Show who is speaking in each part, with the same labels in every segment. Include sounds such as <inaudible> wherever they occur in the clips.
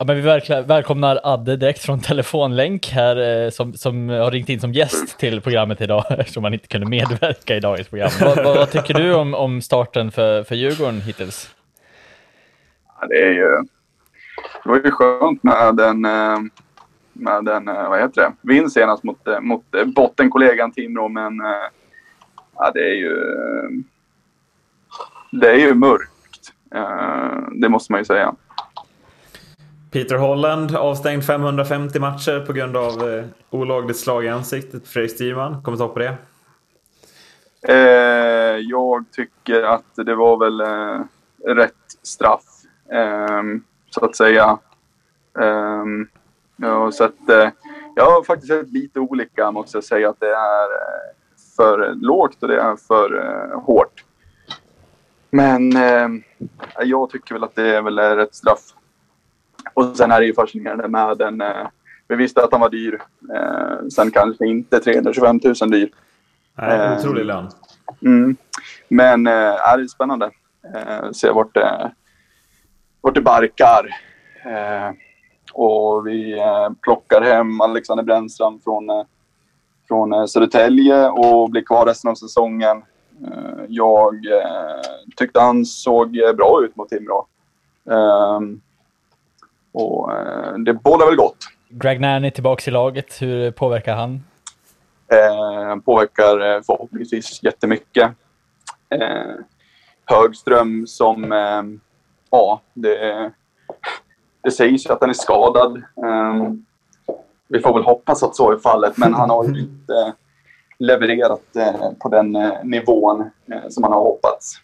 Speaker 1: Ja, men vi välkomnar Adde direkt från telefonlänk här eh, som, som har ringt in som gäst till programmet idag <laughs> eftersom han inte kunde medverka i dagens program. vad, vad, vad, tycker du om, om starten för, för Djurgården hittills?
Speaker 2: Ja, det är ju det var ju skönt med en, eh, med den eh, vad heter det, vinst senast mot, mot bottenkollegan Timrå men ja, det är ju det är ju mörkt. Det måste man ju säga.
Speaker 3: Peter Holland avstängd 550 matcher på grund av eh, olagligt slag i ansiktet på Fredrik Styrman. Kommentar på det?
Speaker 2: Eh, jag tycker att det var väl eh, rätt straff, eh, så att säga. Ehm, jag har eh, jag har faktiskt sett lite olika, måste jag säga, att det är eh, för lågt och det är för eh, hårt. Men ehm, jag tycker väl att det är väl rätt straff. Och sen är det ju fascinerande med den. Eh, vi visste att han var dyr. Eh, sen kanske inte 325 000 dyr.
Speaker 3: Nej, eh, otrolig lön.
Speaker 2: Mm. Men eh, är det spännande. Eh, se vart det, vart det barkar. Eh, och vi plockar hem Alexander Brännström från, från Södertälje och blir kvar resten av säsongen. Jag tyckte han såg bra ut mot Timrå. Och eh, det bådar väl gott.
Speaker 1: Greg Nanny tillbaka i laget, hur påverkar han?
Speaker 2: Eh, påverkar eh, förhoppningsvis jättemycket. Eh, Högström som, eh, ja, det, det sägs ju att han är skadad. Eh, vi får väl hoppas att så är fallet, men han har ju inte levererat eh, på den nivån som han har hoppats.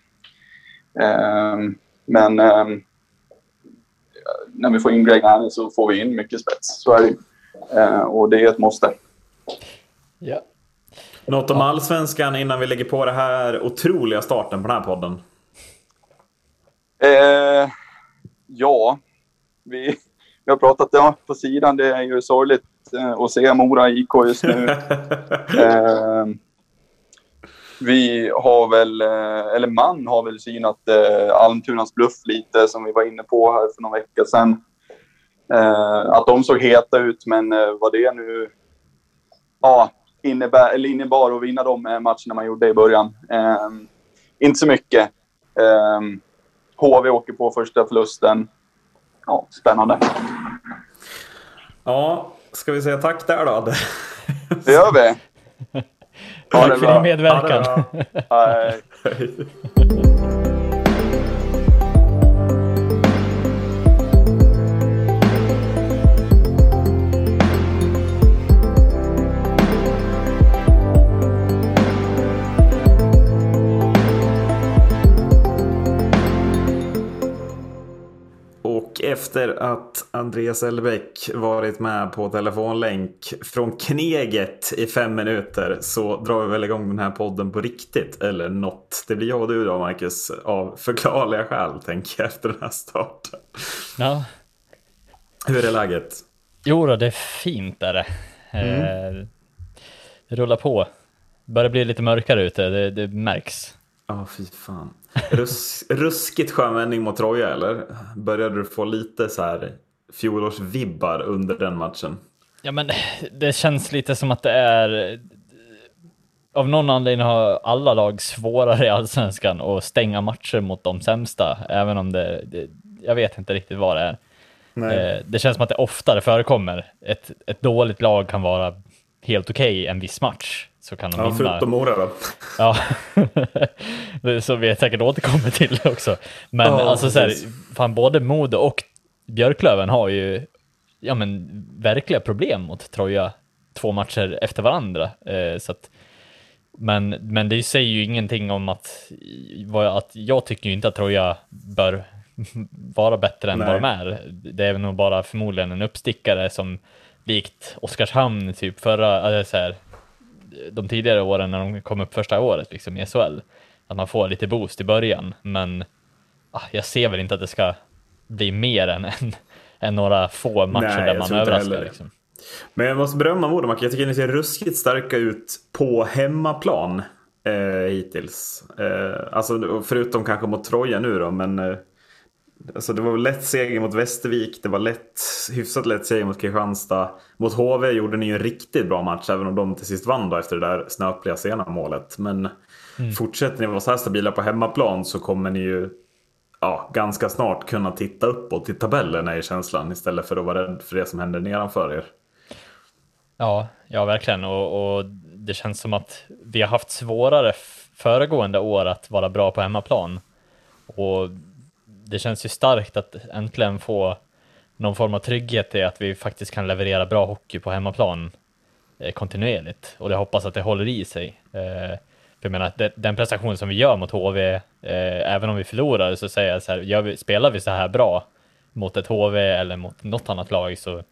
Speaker 2: men när vi får in Greg Haney så får vi in mycket spets. Så är det eh, Och det är ett måste.
Speaker 1: Ja.
Speaker 3: Något om allsvenskan innan vi lägger på det här otroliga starten på den här podden?
Speaker 2: Eh, ja, vi, vi har pratat ja, på sidan. Det är ju sorgligt eh, att se Mora IK just nu. <laughs> eh, vi har väl, eh, eller man har väl synat eh, Almtunas bluff lite som vi var inne på här för någon vecka sedan. Eh, att de såg heta ut, men eh, vad det nu ja, innebär, eller innebar att vinna de eh, matcherna man gjorde i början. Eh, inte så mycket. Eh, HV åker på första förlusten. Ja, spännande.
Speaker 3: Ja, ska vi säga tack där då?
Speaker 2: Det gör vi.
Speaker 1: Tack för din medverkan. <laughs> <laughs>
Speaker 3: efter att Andreas Elbeck varit med på telefonlänk från Kneget i fem minuter så drar vi väl igång den här podden på riktigt. Eller något. Det blir jag och du då Marcus. Av förklarliga skäl tänker jag efter den här starten.
Speaker 1: Ja.
Speaker 3: Hur är läget?
Speaker 1: Jo då, det är fint är det. Mm. Eh, det rullar på. Börjar bli lite mörkare ute, det, det märks.
Speaker 3: Ja, oh, fy fan. Rus ruskigt skön mot Troja eller? Började du få lite så här fjolårsvibbar under den matchen?
Speaker 1: Ja, men det känns lite som att det är av någon anledning har alla lag svårare i allsvenskan att stänga matcher mot de sämsta, även om det, det jag vet inte riktigt vad det är. Eh, det känns som att det oftare förekommer. Ett, ett dåligt lag kan vara helt okej okay en viss match så kan de
Speaker 3: ja,
Speaker 1: vinna.
Speaker 3: Förutom Mora då. <laughs>
Speaker 1: Ja, som vi säkert återkommer till också. Men ja, alltså så här, fan både Modo och Björklöven har ju ja, men, verkliga problem mot Troja två matcher efter varandra. Eh, så att, men, men det säger ju ingenting om att, att jag tycker ju inte att Troja bör <laughs> vara bättre än Nej. vad de är. Det är nog bara förmodligen en uppstickare som likt Oskarshamn typ förra, alltså så här, de tidigare åren när de kom upp första året liksom, i SHL. Att man får lite boost i början, men ah, jag ser väl inte att det ska bli mer än, än, än några få matcher Nej, där man överraskar. Liksom.
Speaker 3: Men jag måste berömma Modomark. Jag tycker ni ser ruskigt starka ut på hemmaplan eh, hittills. Eh, alltså förutom kanske mot Troja nu då, men eh, Alltså det var lätt seger mot Västervik, det var lätt, hyfsat lätt seger mot Kristianstad. Mot HV gjorde ni ju en riktigt bra match, även om de till sist vann då efter det där snöpliga sena målet. Men mm. fortsätter ni vara så här stabila på hemmaplan så kommer ni ju ja, ganska snart kunna titta uppåt i tabellerna i känslan istället för att vara rädd för det som händer nedanför er.
Speaker 1: Ja, ja verkligen. Och, och det känns som att vi har haft svårare föregående år att vara bra på hemmaplan. Och det känns ju starkt att äntligen få någon form av trygghet i att vi faktiskt kan leverera bra hockey på hemmaplan eh, kontinuerligt. Och jag hoppas att det håller i sig. Eh, för jag menar, den prestation som vi gör mot HV, eh, även om vi förlorar, så säger jag så här, vi, spelar vi så här bra mot ett HV eller mot något annat lag så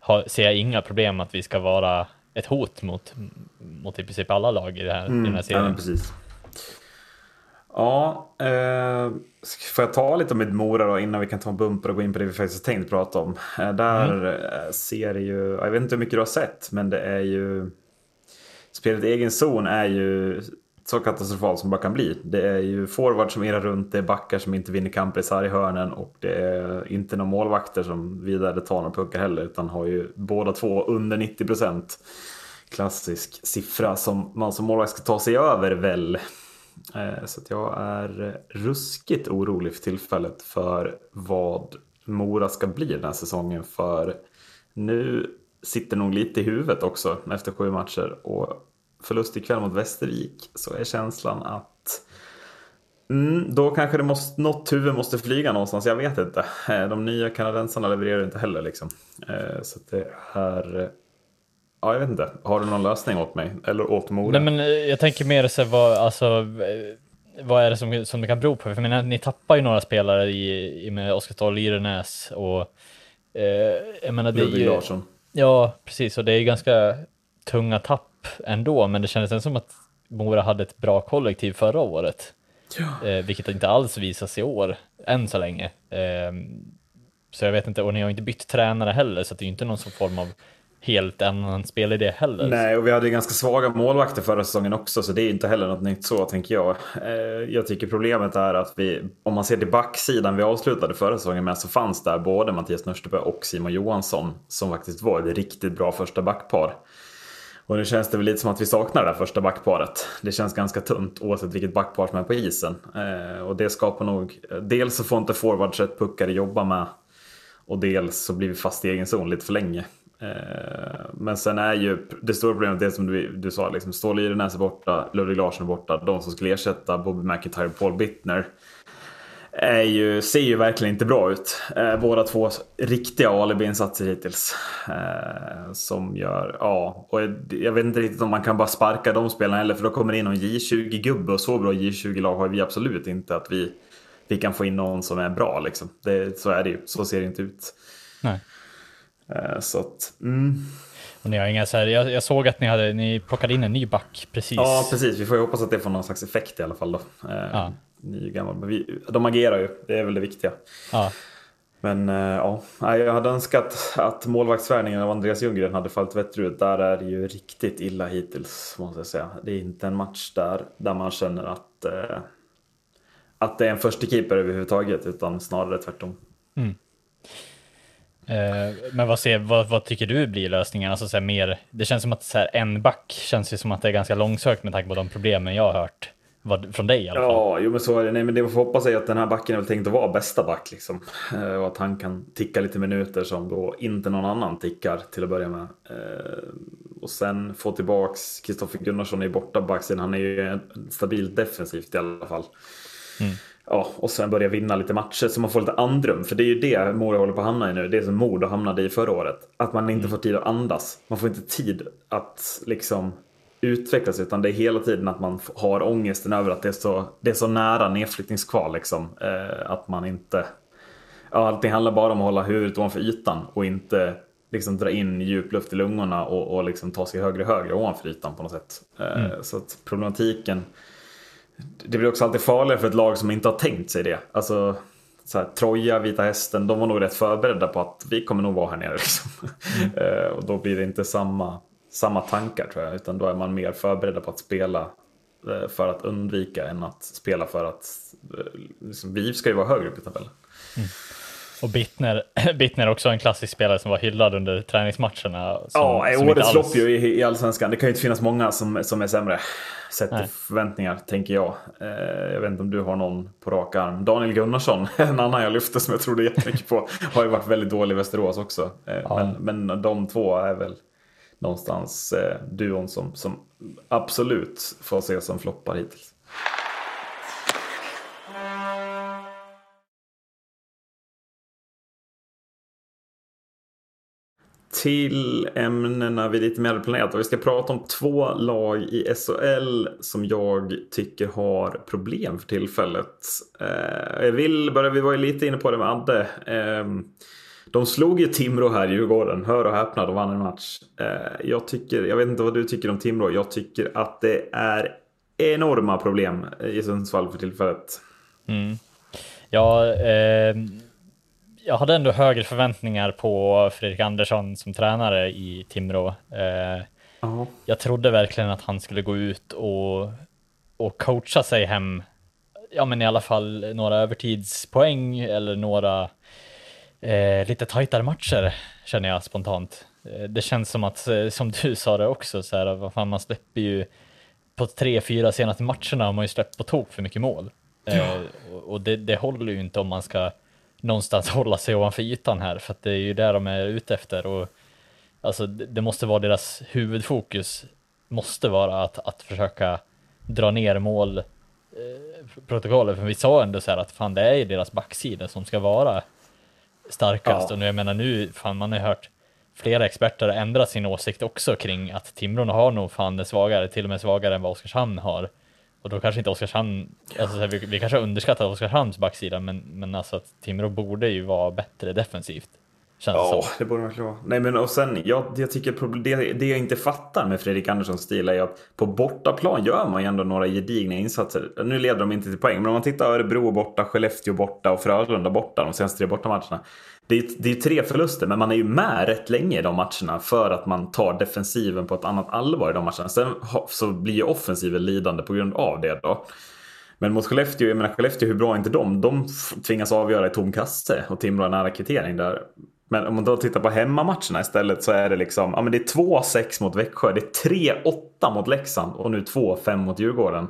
Speaker 1: har, ser jag inga problem att vi ska vara ett hot mot, mot i princip alla lag i, det här, mm, i den här serien.
Speaker 3: Ja, precis. Ja, eh, får jag ta lite om Mora då innan vi kan ta en bumper och gå in på det vi faktiskt tänkt prata om. Eh, där mm. Eh, ser det ju, jag vet inte hur mycket du har sett, men det är ju Spelet i egen zon är ju så katastrofalt som bara kan bli. Det är ju forward som irrar runt, det är backar som inte vinner kamper i sarghörnen och det är inte några målvakter som vidare tar några puckar heller utan har ju båda två under 90 procent. Klassisk siffra som man som målvakt ska ta sig över väl. Eh, så jag är ruskigt orolig för tillfället för vad Mora ska bli den här säsongen för nu sitter nog lite i huvudet också efter sju matcher och förlust ikväll mot Västervik så är känslan att mm, då kanske det måste, något huvud måste flyga någonstans, jag vet inte. Eh, de nya kanadensarna levererar inte heller liksom. Eh, så det är Ja, jag vet inte. Har du någon lösning åt mig? Eller åt Mora?
Speaker 1: Nej, men eh, jag tänker mer så vad, alltså, vad är det som, som det kan bero på? För jag menar, ni tappar ju några spelare i, i med Oskar Ståhl, Lyrenäs och eh, jag menar det är ju... Larsson. Ja, precis. Och det är ju ganska tunga tapp ändå, men det kändes som att Mora hade ett bra kollektiv förra året. Ja. Eh, vilket inte alls visas i år, än så länge. Eh, så jag vet inte, och ni har inte bytt tränare heller, så det är ju inte någon form av helt annan spelidé heller.
Speaker 3: Nej, och vi hade ganska svaga målvakter förra säsongen också, så det är inte heller något nytt så, tänker jag. Eh, jag tycker problemet är att vi, om man ser till backsidan vi avslutade förra säsongen med, så fanns där både Mattias Nörstebö och Simon Johansson, som faktiskt var ett riktigt bra första backpar. Och nu känns det väl lite som att vi saknar det där första backparet. Det känns ganska tunt oavsett vilket backpar som är på isen. Eh, och det skapar nog, dels så får inte forwards rätt puckar att jobba med. Och dels så blir vi fast i egen zon lite för länge. Eh, men sen är ju det stora problemet det som du, du sa, liksom Ståhl Irenäs är borta, Ludvig Larsson är borta. De som skulle ersätta Bobby McIntyre och Paul Bittner är ju, ser ju verkligen inte bra ut. Eh, båda två riktiga alibi-insatser hittills. Eh, som gör, ja, och jag vet inte riktigt om man kan bara sparka de spelarna heller för då kommer det in någon J20-gubbe och så bra J20-lag har vi absolut inte att vi, vi kan få in någon som är bra liksom. Det, så är det ju, så ser det inte ut.
Speaker 1: Nej.
Speaker 3: Eh, så att, mm.
Speaker 1: Och ni har inga så här, jag, jag, såg att ni, hade, ni plockade in en ny back precis.
Speaker 3: Ja, precis. Vi får ju hoppas att det får någon slags effekt i alla fall då. Eh, ja. Ny gammal. Men vi, de agerar ju, det är väl det viktiga.
Speaker 1: Ja.
Speaker 3: Men eh, ja, jag hade önskat att målvaktsvärvningen av Andreas Ljunggren hade fallit bättre ut. Där är det ju riktigt illa hittills, måste jag säga. Det är inte en match där, där man känner att, att det är en första keeper överhuvudtaget, utan snarare tvärtom.
Speaker 1: Mm. Eh, men vad, ser, vad, vad, tycker du blir lösningen? Alltså, så här, mer, det känns som att så här, en back känns ju som att det är ganska långsökt med tanke på de problemen jag har hört. Vad, från dig i alla fall.
Speaker 3: Ja, jo, men så är det. Nej, men det man får hoppas är att den här backen är väl tänkt att vara bästa back. Liksom. Eh, och att han kan ticka lite minuter som då inte någon annan tickar till att börja med. Eh, och sen få tillbaks Kristoffer Gunnarsson i borta backsidan. Han är ju stabilt defensivt i alla fall. Mm ja, och sen börja vinna lite matcher så man får lite andrum. För det är ju det Mora håller på att hamna i nu. Det som Modo hamnade i förra året. Att man inte mm. får tid att andas. Man får inte tid att liksom utvecklas utan det är hela tiden att man har ångesten över att det är så, det är så nära nedflyttningskval. Liksom, eh, att man inte... Ja, allting handlar bara om att hålla huvudet ovanför ytan och inte liksom dra in djup luft i lungorna och, och liksom ta sig högre och högre ovanför ytan på något sätt. Eh, mm. Så att problematiken det blir också alltid farligare för ett lag som inte har tänkt sig det. Alltså, så här, Troja, Vita Hästen, de var nog rätt förberedda på att vi kommer nog vara här nere. <laughs> Liksom. Mm. Eh, och då blir det inte samma, samma tankar tror jag, utan då är man mer förberedda på att spela eh, för att undvika än att spela för att eh, liksom, vi ska ju vara högre upp i tabellen.
Speaker 1: Mm. Och Bittner, <laughs> Bittner är också en klassisk spelare som var hyllad under träningsmatcherna. Som,
Speaker 3: ja, som årets lopp ju i, i Allsvenskan. Det kan ju inte finnas många som, som är sämre. Sett till förväntningar, tänker jag. Eh, jag vet inte om du har någon på rak arm. Daniel Gunnarsson, <laughs> en annan jag lyfte som jag trodde jättemycket på, har ju varit väldigt dålig i Västerås också. Eh, ja. men, men de två är väl någonstans eh, duon som, som absolut får ses som floppar hittills. Till ämnena vi lite mer hade planerat. Och vi ska prata om två lag i SHL som jag tycker har problem för tillfället. Eh, jag vill börja, vi var ju lite inne på det med Adde. Eh, de slog ju Timrå här i Djurgården, hör och häpna, de vann en match. Eh, jag, tycker, jag vet inte vad du tycker om Timrå, jag tycker att det är enorma problem i Sundsvall för tillfället. Mm.
Speaker 1: Ja, eh, jag hade ändå högre förväntningar på Fredrik Andersson som tränare i Timrå. Eh, uh-huh. Jag trodde verkligen att han skulle gå ut och, och coacha sig hem, ja men i alla fall några övertidspoäng eller några eh, lite tajtare matcher känner jag spontant. Eh, det känns som att, eh, som du sa det också, så här, vad fan, man släpper ju på tre, fyra senaste matcherna har man ju släppt på tok för mycket mål. Ja. Eh, och det, det håller ju inte om man ska någonstans hålla sig ovanför ytan här, för att det är ju där de är ute efter. Och, alltså, det måste vara deras huvudfokus, måste vara att, att försöka dra ner mål eh, protokollet, för vi sa ändå så här att fan det är deras backsida som ska vara starkast. Ja. Och nu, jag menar nu, fan man har hört flera experter ändra sin åsikt också kring att Timrå har nog fan det svagare, till och med svagare än vad Oskarshamn har. Och då kanske inte Oskarshamn, alltså, vi, vi kanske underskattar Oskarshamns backsida, men, men alltså att Timrå borde ju vara bättre defensivt.
Speaker 3: Känns ja, det, det borde verkligen vara. Nej, men och sen, jag, jag tycker det, det jag inte fattar med Fredrik Anderssons stil är att på bortaplan gör man ju ändå några gedigna insatser. Nu leder de inte till poäng, men om man tittar Örebro borta, Skellefteå borta och Frölunda borta de senaste tre bortamatcherna. Det är, det är tre förluster, men man är ju med rätt länge i de matcherna för att man tar defensiven på ett annat allvar i de matcherna. Sen så blir ju offensiven lidande på grund av det då. Men mot Skellefteå, jag menar Skellefteå, hur bra är inte de? De tvingas avgöra i tom kasse och Timrå är nära kvittering där. Men om man då tittar på hemmamatcherna istället så är det liksom, ja men det är 2-6 mot Växjö, det är 3-8 mot Leksand och nu 2-5 mot Djurgården.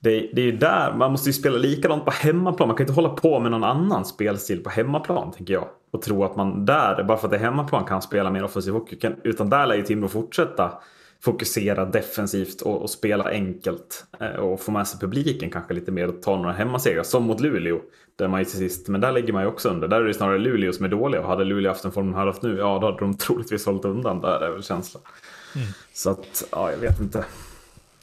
Speaker 3: Det, det är ju där, man måste ju spela likadant på hemmaplan. Man kan inte hålla på med någon annan spelstil på hemmaplan, tänker jag. Och tro att man där, bara för att det är hemmaplan, kan spela mer offensiv hockey. Utan där lär ju Timrå fortsätta fokusera defensivt och, och, spela enkelt. Eh, och få med sig publiken kanske lite mer och ta några hemmasegrar. Som mot Luleå. Där man ju till sist, men där ligger man ju också under. Där är det snarare Luleå som är dåliga. Och hade Luleå haft en form de har haft nu, ja då hade de <laughs> troligtvis hållit undan. Där är väl känslan. Mm. Så att, ja jag vet inte.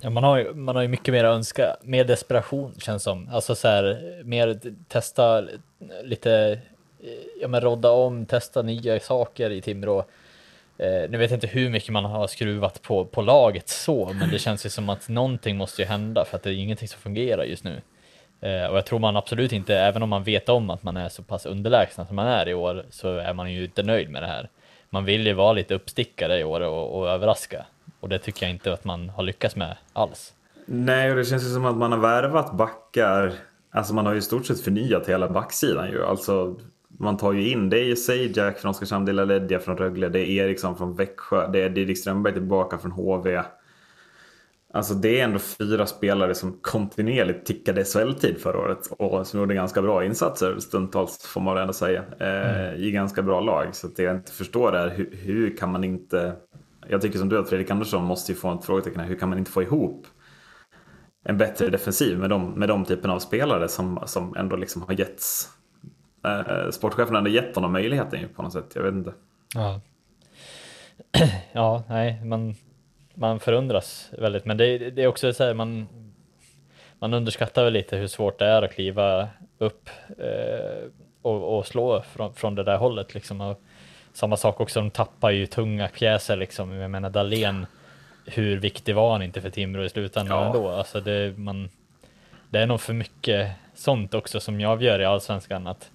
Speaker 1: Ja, man har ju, man har ju mycket mer att önska, mer desperation känns som. Alltså så här, mer testa lite, ja men rodda om, testa nya saker i Timrå. Eh, nu vet jag inte hur mycket man har skruvat på, på laget så, men det känns ju som att någonting måste ju hända för att det är ingenting som fungerar just nu. Eh, och jag tror man absolut inte, även om man vet om att man är så pass underlägsna som man är i år, så är man ju inte nöjd med det här. Man vill ju vara lite uppstickare i år och, och överraska. Och det tycker jag inte att man har lyckats med alls.
Speaker 3: Nej, och det känns ju som att man har värvat backar. Alltså man har ju i stort sett förnyat hela backsidan ju. Alltså man tar ju in, det är ju Sajak från Oskarshamn, det är Laledja från Rögle, det är Eriksson från Växjö, det är Didrik Strömberg tillbaka från HV. Alltså det är ändå fyra spelare som kontinuerligt tickade SHL-tid förra året och som gjorde ganska bra insatser stundtals får man väl ändå säga. Eh, mm. I ganska bra lag. Så det jag inte förstår är hur, hur, kan man inte... Jag tycker som du att Fredrik Andersson måste ju få ett frågetecken här. Hur kan man inte få ihop en bättre defensiv med de, med de typen av spelare som, som ändå liksom har getts eh, sportchefen hade gett honom möjligheten på något sätt. Jag vet inte.
Speaker 1: Ja, <clears throat> ja nej, man, man förundras väldigt, men det, det är också så här, man, man underskattar väl lite hur svårt det är att kliva upp eh, och, och, slå från, från det där hållet liksom. Och samma sak också, de tappar ju tunga pjäser liksom. Jag menar Dahlén, hur viktig var han inte för Timrå i slutändan ja. ändå? Alltså det, man, det är nog för mycket sånt också som jag avgör i allsvenskan att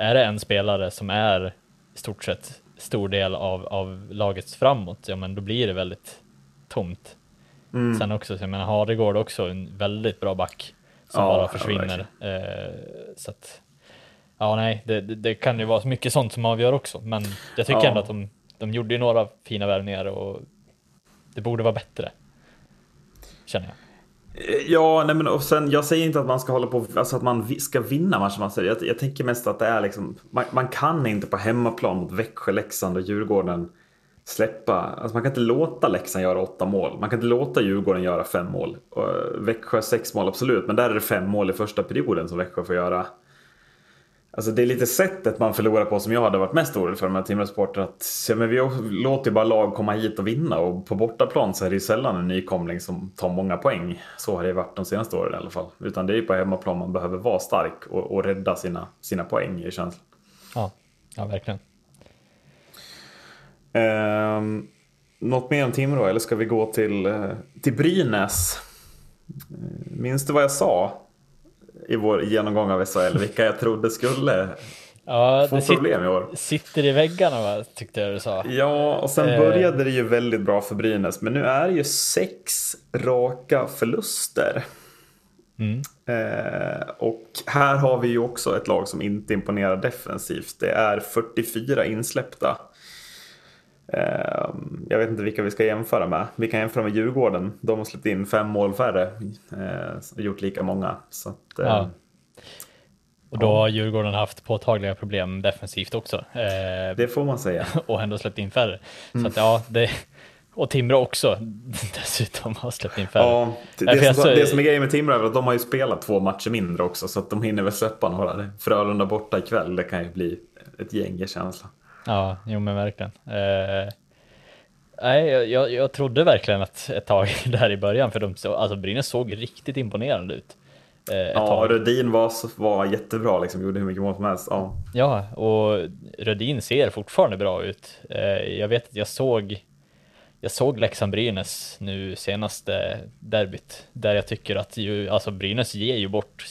Speaker 1: är det en spelare som är i stort sett stor del av, av lagets framåt, ja men då blir det väldigt tomt. Mm. Sen också, så jag menar Hardegård också en väldigt bra back som ja, bara försvinner. Eh, så att, Ja, nej, det, det, det kan ju vara mycket sånt som avgör också, men jag tycker
Speaker 3: Ja.
Speaker 1: ändå att de, de gjorde ju några fina värvningar och det borde vara bättre. Känner jag.
Speaker 3: Eh, ja, nej men och sen, jag säger inte att man ska hålla på, alltså att man ska vinna matcher. Jag, jag tänker mest att det är liksom, man, man kan inte på hemmaplan mot Växjö, Leksand och Djurgården släppa, alltså man kan inte låta Leksand göra åtta mål. Man kan inte låta Djurgården göra fem mål. Och eh, Växjö sex mål, absolut, men där är det fem mål i första perioden som Växjö får göra. Alltså det är lite sättet man förlorar på som jag hade varit mest orolig för med Timrå-supportrar. Att ja, men vi låter ju bara lag komma hit och vinna och på bortaplan så är det ju sällan en nykomling som tar många poäng. Så har det varit de senaste åren i alla fall. Utan det är ju på hemmaplan man behöver vara stark och, och rädda sina, sina poäng i känslan.
Speaker 1: Ja, ja verkligen.
Speaker 3: Ehm, något mer om Timrå eller ska vi gå till, eh, till Brynäs? Eh, Minns du vad jag sa i vår genomgång av SHL? Vilka jag trodde skulle
Speaker 1: Ja,
Speaker 3: få problem i år?
Speaker 1: sitter i väggarna va, tyckte jag du sa.
Speaker 3: Ja, och sen
Speaker 1: Eh.
Speaker 3: började det ju väldigt bra för Brynäs. Men nu är det ju sex raka förluster.
Speaker 1: Mm.
Speaker 3: Eh, och här har vi ju också ett lag som inte imponerar defensivt. Det är 44 insläppta. Eh, jag vet inte vilka vi ska jämföra med. Vi kan jämföra med Djurgården. De har släppt in fem mål färre. Eh, och gjort lika många. Så att,
Speaker 1: Ja. Och då har Djurgården haft påtagliga problem defensivt också. Eh,
Speaker 3: Det får man säga. <laughs>
Speaker 1: och ändå släppt in färre.
Speaker 3: Mm.
Speaker 1: Så att ja, det, och Timrå också <laughs> dessutom har släppt in färre.
Speaker 3: Ja, det, det,
Speaker 1: jag
Speaker 3: som,
Speaker 1: så-
Speaker 3: det som är grejen med Timrå är att de har ju spelat två matcher mindre också så att de hinner väl släppa några. Frölunda borta ikväll, det kan ju bli ett gäng i känsla.
Speaker 1: Ja, jo men verkligen. Eh, nej, jag, jag, trodde verkligen att ett tag <laughs> där i början, för de så, alltså Brynäs såg riktigt imponerande ut. Eh,
Speaker 3: Ja,
Speaker 1: tag.
Speaker 3: Rödin var, var jättebra, liksom, gjorde hur mycket mål som helst. Ja.
Speaker 1: Ja, och Rödin ser fortfarande bra ut. Eh, jag vet att jag såg jag såg Leksand-Brynäs nu senaste derbyt, där jag tycker att ju, alltså Brynäs ger ju bort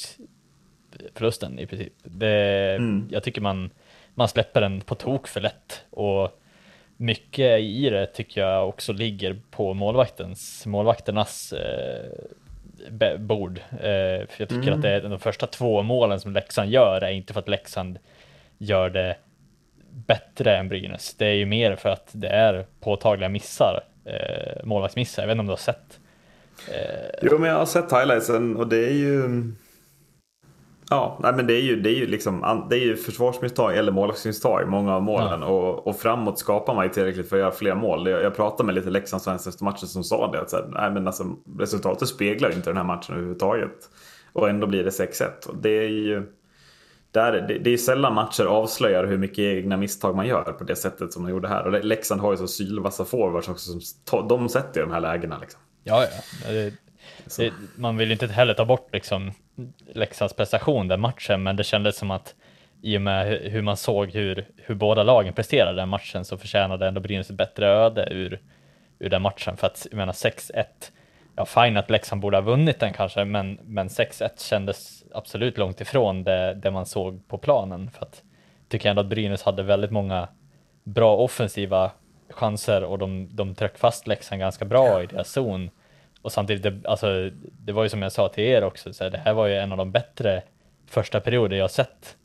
Speaker 1: förlusten i princip. Det,
Speaker 3: Mm.
Speaker 1: Jag tycker man, man släpper den på tok för lätt och mycket i det tycker jag också ligger på målvaktens, målvakternas eh, bord. Eh, för jag tycker
Speaker 3: Mm.
Speaker 1: att det är de första två målen som Leksand gör är inte för att Leksand gör det bättre än Brynäs. Det är ju mer för att det är påtagliga missar, eh, målvaktsmissar. Jag vet inte om du har sett? Eh,
Speaker 3: Jo, men jag har sett highlightsen och det är ju... Ja, nej, men det är ju, det är ju liksom det är ju försvarsmisstag eller målvaktsmisstag, många av målen. Och, och framåt skapar man ju tillräckligt för att göra fler mål. Jag, jag pratade med lite Leksandsfans efter matchen som sa det. Att så här, nej, men alltså, resultatet speglar ju inte den här matchen överhuvudtaget. Och ändå blir det 6-1. Och det är ju... Där, det, det är sällan matcher avslöjar hur mycket egna misstag man gör på det sättet som man gjorde här. Och Leksand har ju så sylvassa forwards också. Som, de sätter ju de här lägena liksom.
Speaker 1: ja, ja. Det, man vill ju inte heller ta bort liksom Leksands prestation den matchen, men det kändes som att i och med hu- hur man såg hur, hur båda lagen presterade den matchen så förtjänade ändå Brynäs ett bättre öde ur, ur den matchen. För att jag menar 6-1, ja fine att Leksand borde ha vunnit den kanske, men, men 6-1 kändes absolut långt ifrån det, det man såg på planen. För att jag tycker ändå att Brynäs hade väldigt många bra offensiva chanser och de, de tryck fast Leksand ganska bra i deras zon. Och samtidigt, det, alltså, det var ju som jag sa till er också, så här, det här var ju en av de bättre första perioder jag sett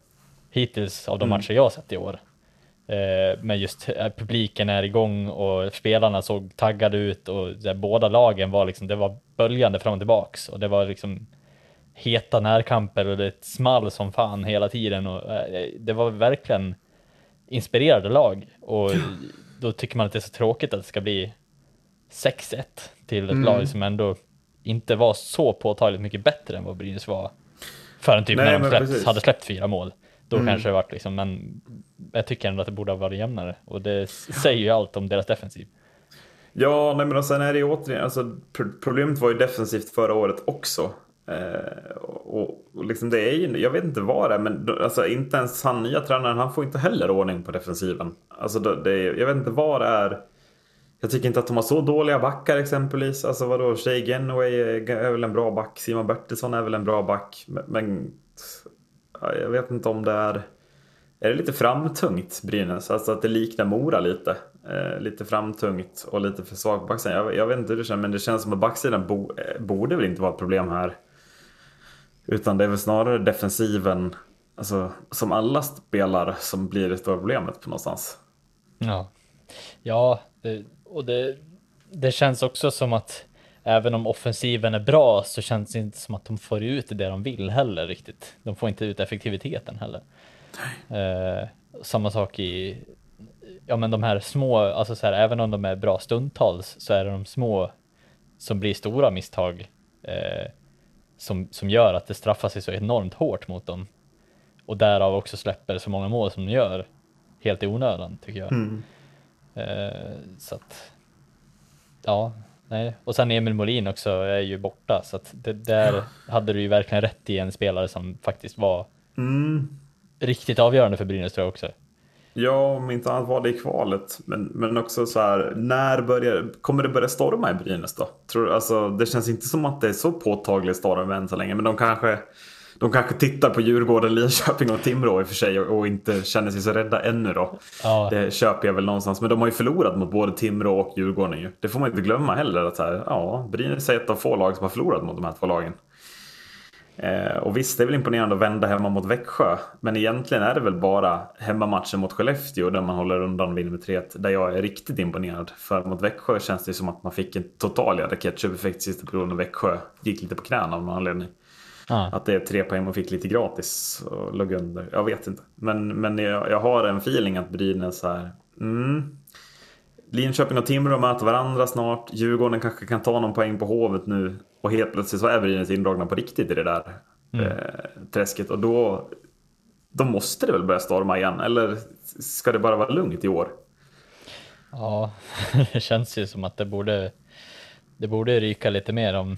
Speaker 1: hittills av de
Speaker 3: Mm.
Speaker 1: matcher jag har sett i år. Eh, men just eh, publiken är igång och spelarna såg taggade ut och här, båda lagen var liksom, det var böljande fram och tillbaks och det var liksom heta närkamper och det small som fan hela tiden och eh, det var verkligen inspirerade lag och då tycker man att det är så tråkigt att det ska bli 6-1 till ett
Speaker 3: Mm.
Speaker 1: lag som ändå inte var så påtagligt mycket bättre än vad Brynäs var förrän typ
Speaker 3: Nej,
Speaker 1: när de släppt, hade släppt fyra mål. Då
Speaker 3: Mm.
Speaker 1: kanske det varit liksom, men jag tycker ändå att det borde ha varit jämnare och det säger ju allt om deras defensiv.
Speaker 3: Ja, nej, men och sen är det ju återigen, alltså, pro- problemet var ju defensivt förra året också. Eh, och, och liksom det är ju, jag vet inte vad det är, men alltså, inte ens han nya tränaren, han får inte heller ordning på defensiven. Alltså, det är, jag vet inte vad det är. Jag tycker inte att de har så dåliga backar exempelvis. Alltså vadå, Shay Genway är, väl en bra back, Simon Bertilsson är väl en bra back. Men, men ja, jag vet inte om det är... Är det lite framtungt Brynäs? Alltså att det liknar Mora lite. Eh, lite framtungt och lite för svag på backsidan. Jag, jag vet inte hur det känns men det känns som att backsidan bo, eh, borde väl inte vara ett problem här. Utan det är väl snarare defensiven alltså, som alla spelar som blir det stora problemet på någonstans.
Speaker 1: Ja, ja det, och det, det känns också som att även om offensiven är bra så känns det inte som att de får ut det de vill heller riktigt. De får inte ut effektiviteten heller. Eh, samma sak i, ja men de här små, alltså så här, även om de är bra stundtals så är det de små som blir stora misstag eh, som, som gör att det straffar sig så enormt hårt mot dem. Och därav också släpper så många mål som de gör helt i onödan tycker jag.
Speaker 3: Mm.
Speaker 1: Eh, så att, ja, nej. Och sen Emil Molin också är ju borta så att det där hade du ju verkligen rätt i en spelare som faktiskt var
Speaker 3: Mm.
Speaker 1: riktigt avgörande för Brynäs tror jag också.
Speaker 3: Ja, om inte annat var det i kvalet. Men, men också så här, när börjar, kommer det börja storma i Brynäs då? Tror, alltså, det känns inte som att det är så påtaglig storm än så länge. Men de kanske, de kanske tittar på Djurgården, Linköping och Timrå i och för sig och, inte känner sig så rädda ännu då.
Speaker 1: Ja,
Speaker 3: Det köper jag väl någonstans. Men de har ju förlorat mot både Timrå och Djurgården ju. Det får man inte glömma heller. Att här, ja, Brynäs är ett av få lag som har förlorat mot de här två lagen. Eh, och visst, det är väl imponerande att vända hemma mot Växjö. Men egentligen är det väl bara hemmamatchen mot Skellefteå där man håller undan vinner med 3 Där jag är riktigt imponerad. För mot Växjö känns det som att man fick en total jävla ketchup-effekt sista perioden och Växjö gick lite på knäna av någon anledning.
Speaker 1: Ja.
Speaker 3: Att det är tre poäng man fick lite gratis och låg under. Jag vet inte. Men, men jag, jag har en feeling att Brynäs här. Mm. Linköping och Timrå möter varandra snart. Djurgården kanske kan ta någon poäng på Hovet nu. Och helt plötsligt så är Brynäs indragna på riktigt i det där
Speaker 1: Mm.
Speaker 3: eh, träsket. Och då, då måste det väl börja storma igen. Eller ska det bara vara lugnt i år?
Speaker 1: Ja, <laughs> det känns ju som att det borde, det borde ryka lite mer om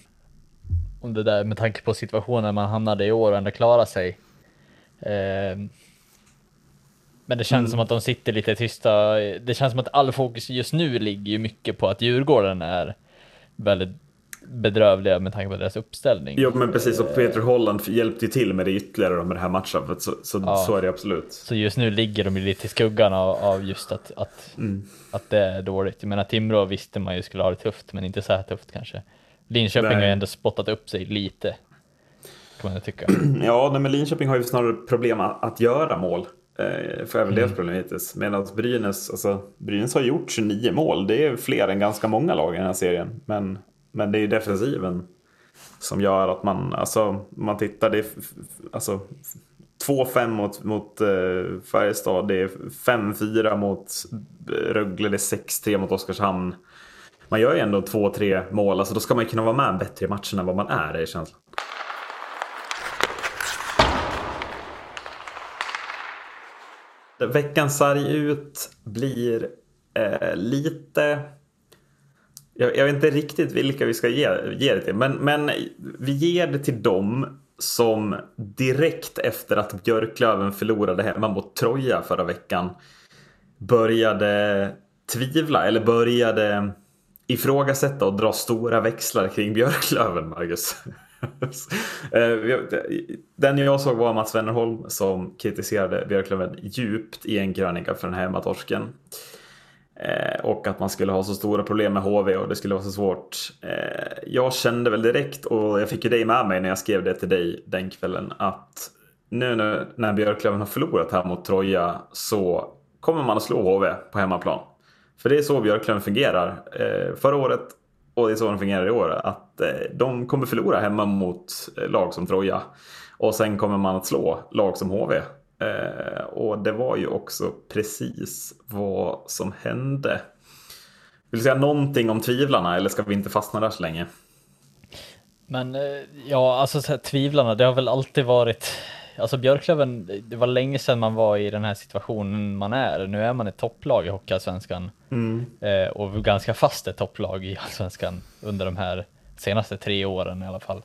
Speaker 1: det där med tanke på situationen man hamnade i år och ändå klara sig. Eh, men det känns
Speaker 3: Mm.
Speaker 1: som att de sitter lite tysta. Det känns som att all fokus just nu ligger ju mycket på att Djurgården är väldigt bedrövliga med tanke på deras uppställning.
Speaker 3: Jo men precis, och Peter Holland hjälpte ju till med det ytterligare med det här matchuppet. Så, så,
Speaker 1: Ja.
Speaker 3: så är det absolut.
Speaker 1: Så just nu ligger de ju lite i skuggan av, av just att, att,
Speaker 3: Mm.
Speaker 1: att det är dåligt. Jag menar Timrå visste man ju skulle ha det tufft, men inte så här tufft kanske. Linköping
Speaker 3: Nej.
Speaker 1: har ju ändå spottat upp sig lite. Kan man tycka. <clears throat>
Speaker 3: Ja, nej, men Linköping har ju snarare problem att, att göra mål. Eh, för även deras problem hittills. Medan Brynäs, alltså, Brynäs har gjort 29 mål. Det är fler än ganska många lag i den här serien. Men, men det är ju defensiven som gör att man, alltså, man tittar, det är alltså 2-5 mot, mot eh, Färjestad, det är 5-4 mot eh, Rögle, det är 6-3 mot Oskarshamn. Man gör ju ändå 2-3 mål, alltså då ska man ju kunna vara med bättre i matcherna än vad man är, är känslan. Veckans sarg ut blir eh, lite... Jag, jag vet inte riktigt vilka vi ska ge, ge det till. Men, men vi ger det till dem som direkt efter att Björklöven förlorade hemma mot Troja förra veckan började tvivla eller började ifrågasätta och dra stora växlar kring <laughs> Björklöven, Marcus. <laughs> Eh, den jag såg var Mats Wennerholm som kritiserade Björklöven djupt i en krönika för den här hemmatorsken. Eh, och att man skulle ha så stora problem med HV och det skulle vara så svårt. Eh, jag kände väl direkt, och jag fick ju dig med mig när jag skrev det till dig den kvällen, att nu när Björklöven har förlorat här mot Troja så kommer man att slå HV på hemmaplan. För det är så Björklöven fungerar. Eh, Förra året och det är så de fungerar i år. Att eh, de kommer förlora hemma mot eh, lag som Troja. Och sen kommer man att slå lag som HV. Eh, och det var ju också precis vad som hände. Vill du säga någonting om tvivlarna eller ska vi inte fastna där så länge?
Speaker 1: Men ja, alltså så här, tvivlarna, det har väl alltid varit, alltså Björklöven, det var länge sedan man var i den här situationen man är. Nu är man ett topplag i Hockeyallsvenskan eh, och ganska fast ett topplag i Allsvenskan under de här senaste tre åren i alla fall.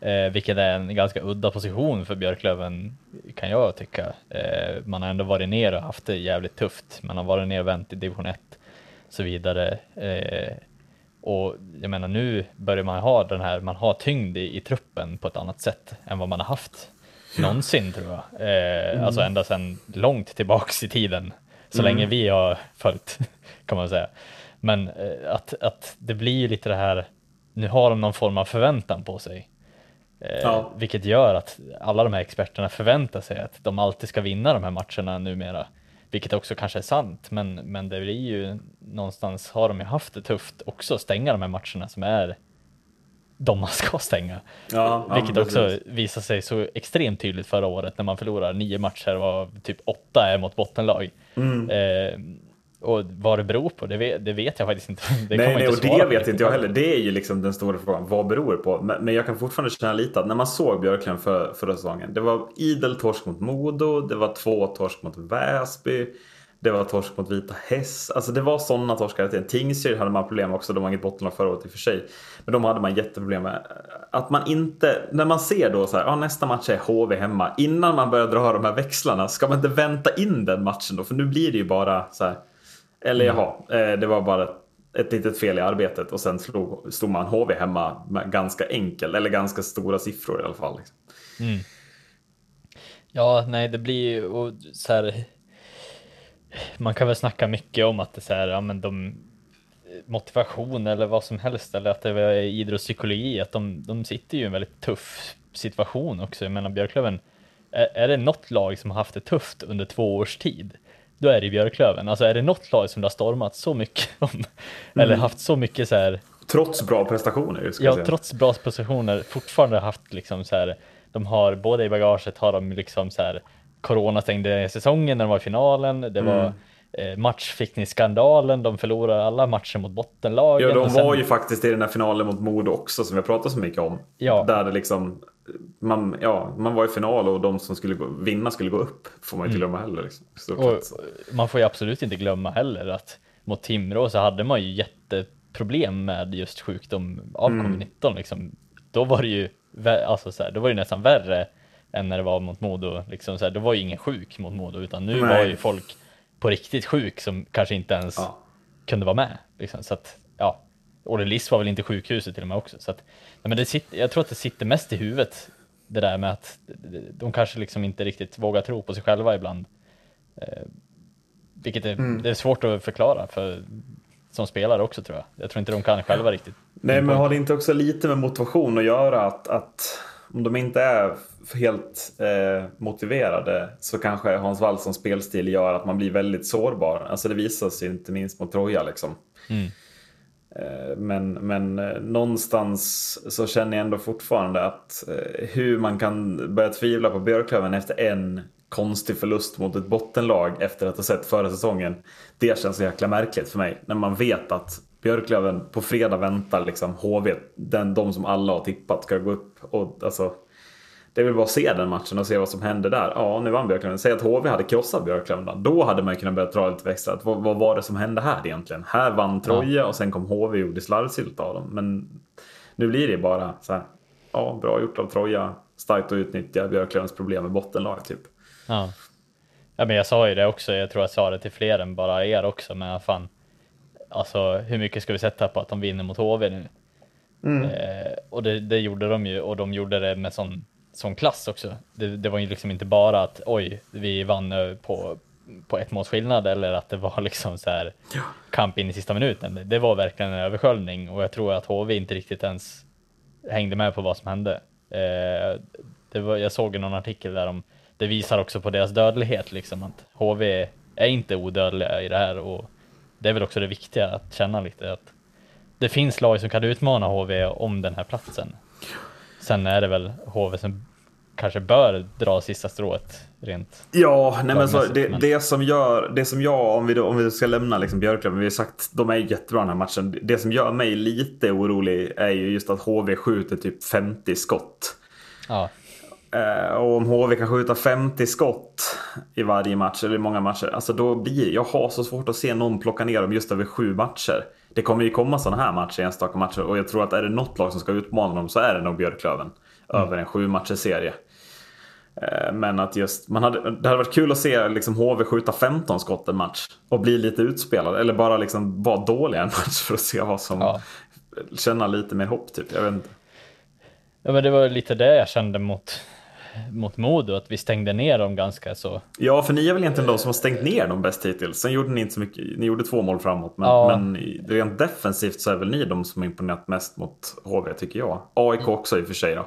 Speaker 1: Eh, vilket är en ganska udda position för Björklöven kan jag tycka. Eh, man har ändå varit ner och haft det jävligt tufft. Man har varit ner och vänt i division 1 och så vidare. Eh, och jag menar nu börjar man ha den här, man har tyngd i, i truppen på ett annat sätt än vad man har haft <laughs> någonsin tror jag. Eh, Alltså ända sedan långt tillbaks i tiden. Så länge vi har följt <laughs> kan man säga. Men eh, att, att det blir lite det här, nu har de någon form av förväntan på sig. Eh, ja. Vilket gör att alla de här experterna förväntar sig att de alltid ska vinna de här matcherna numera. Vilket också kanske är sant, men, men det blir ju någonstans har de ju haft det tufft också att stänga de här matcherna som är de man ska stänga. Ja, Vilket ja, också visar sig så extremt tydligt förra året när man förlorar nio matcher och typ åtta är mot bottenlag. Mm. Eh, och vad det beror på, det vet, det vet jag faktiskt inte. <laughs>
Speaker 3: Det nej, nej och det vet inte jag heller. Det är ju liksom den stora frågan. Vad beror det på? Men, men jag kan fortfarande känna lite att när man såg Björklund för, förra säsongen. Det var idel torsk mot Modo, det var två torsk mot Väsby. Det var torsk mot Vita Häst. Alltså det var sådana torskar hela tiden. Tingsryd hade man problem också. De var inget bottenlag förra året i och för sig. Men de hade man jätteproblem med. Att man inte, när man ser då så här, ja, nästa match är HV hemma. Innan man börjar dra de här växlarna, ska man inte vänta in den matchen då? För nu blir det ju bara så här. Eller mm. jaha, eh, det var bara ett litet fel i arbetet och sen slog, stod man HV hemma med ganska enkel, eller ganska stora siffror i alla fall. Liksom. Mm.
Speaker 1: Ja, nej, det blir ju så här man kan väl snacka mycket om att det är så här, ja men de motivation eller vad som helst eller att det är idrottspsykologi, att de, de sitter ju i en väldigt tuff situation också. Jag menar Björklöven, är, är det något lag som har haft det tufft under två års tid, då är det Björklöven. Alltså är det något lag som det har stormat så mycket om, mm. eller haft så mycket så här.
Speaker 3: Trots bra prestationer.
Speaker 1: ja, säga. trots bra prestationer fortfarande haft liksom så här. De har både i bagaget har de liksom så här Corona stängde säsongen när de var i finalen. Det var mm. eh, matchfickningsskandalen. De förlorade alla matcher mot bottenlagen.
Speaker 3: Ja, de sen... var ju faktiskt i den här finalen mot Modo också som vi har pratat så mycket om. Ja. Där det liksom man, ja, man var i final och de som skulle gå, vinna skulle gå upp. Får man inte mm. glömma heller. Liksom.
Speaker 1: Man får ju absolut inte glömma heller att mot Timrå så hade man ju jätteproblem med just sjukdom av mm. covid-19. Liksom. Då var det ju alltså så här, då var det nästan värre än när det var mot Modo. Liksom så här, då var ju ingen sjuk mot Modo, utan nu Nej. var ju folk på riktigt sjuk som kanske inte ens ja. kunde vara med. Liksom. Så att, ja, Olle Liss var väl inte sjukhuset till och med också. Så att, nej, men det sitter, jag tror att det sitter mest i huvudet, det där med att de kanske liksom inte riktigt vågar tro på sig själva ibland. Eh, vilket är, mm. det är svårt att förklara för som spelare också tror jag. Jag tror inte de kan själva riktigt.
Speaker 3: Nej, men har det inte också lite med motivation att göra att, att om de inte är helt eh, motiverade så kanske Hans Wallssons spelstil gör att man blir väldigt sårbar. Alltså det visar sig inte minst mot Troja liksom. Mm. Eh, men, men eh, någonstans så känner jag ändå fortfarande att eh, hur man kan börja tvivla på Björklöven efter en konstig förlust mot ett bottenlag efter att ha sett förra säsongen. Det känns så jäkla märkligt för mig. När man vet att Björklöven på fredag väntar liksom HV, den, de som alla har tippat ska gå upp. Och, alltså, det är väl bara att se den matchen och se vad som hände där. Ja, nu vann Björklöven. Säg att HV hade krossat Björklöven. Då hade man kunnat börja dra lite extra. Vad, vad var det som hände här egentligen? Här vann Troja ja. och sen kom HV och gjorde slarvsylt av dem. Men nu blir det bara så här. Ja, bra gjort av Troja. Starkt att utnyttja Björklövens problem med bottenlag typ.
Speaker 1: Ja. ja, men jag sa ju det också. Jag tror jag sa det till fler än bara er också. Men fan, alltså hur mycket ska vi sätta på att de vinner mot HV nu? Mm. Eh, och det, det, gjorde de ju och de gjorde det med sån, sån klass också. Det, det var ju liksom inte bara att oj, vi vann på, på ett måls skillnad eller att det var <laughs> liksom så här ja. kamp in i sista minuten. Det var verkligen en översköljning och jag tror att HV inte riktigt ens hängde med på vad som hände. Eh, det var, jag såg någon artikel där om det visar också på deras dödlighet liksom att HV är inte odödliga i det här och det är väl också det viktiga att känna lite att det finns lag som kan utmana HV om den här platsen. Sen är det väl HV som kanske bör dra sista strået rent.
Speaker 3: Ja, nej men så, det, det som gör, det som jag, om vi, då, om vi ska lämna liksom Björklöven, vi har sagt de är jättebra den här matchen. Det som gör mig lite orolig är ju just att HV skjuter typ 50 skott. Ja. Eh, och om HV kan skjuta 50 skott i varje match, eller i många matcher, alltså då blir jag har så svårt att se någon plocka ner dem just över sju matcher. Det kommer ju komma sådana här matcher, enstaka matcher, och jag tror att är det något lag som ska utmana dem så är det nog Björklöven. Mm. Över en sju matchers serie. Eh, men att just, man hade, det hade varit kul att se liksom HV skjuta 15 skott en match och bli lite utspelad. Eller bara liksom vara dåliga en match för att se vad som... Ja. Känna lite mer hopp typ. Jag vet inte.
Speaker 1: Ja men det var lite det jag kände mot mot Modo, att vi stängde ner dem ganska så.
Speaker 3: Ja, för ni är väl egentligen de som har stängt ner dem bäst hittills. Sen gjorde ni inte så mycket, ni gjorde två mål framåt. Men, ja. men rent defensivt så är väl ni de som har imponerat mest mot HV tycker jag. AIK också i och för sig då.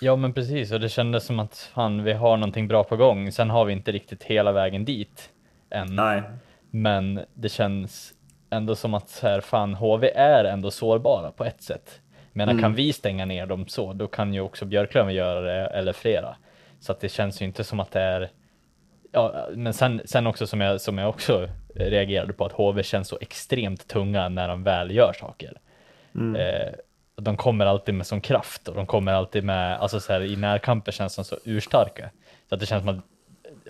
Speaker 1: Ja men precis, och det kändes som att fan, vi har någonting bra på gång. Sen har vi inte riktigt hela vägen dit än.
Speaker 3: Nej.
Speaker 1: Men det känns ändå som att så här, fan, HV är ändå sårbara på ett sätt. Men mm. kan vi stänga ner dem så, då kan ju också Björklöven göra det, eller flera. Så att det känns ju inte som att det är Ja, men sen, sen också som jag, som jag också reagerade på att HV känns så extremt tunga när de väl gör saker. Mm. Eh, de kommer alltid med sån kraft och de kommer alltid med, alltså så här, i närkamper känns de så urstarka. Så att det känns som att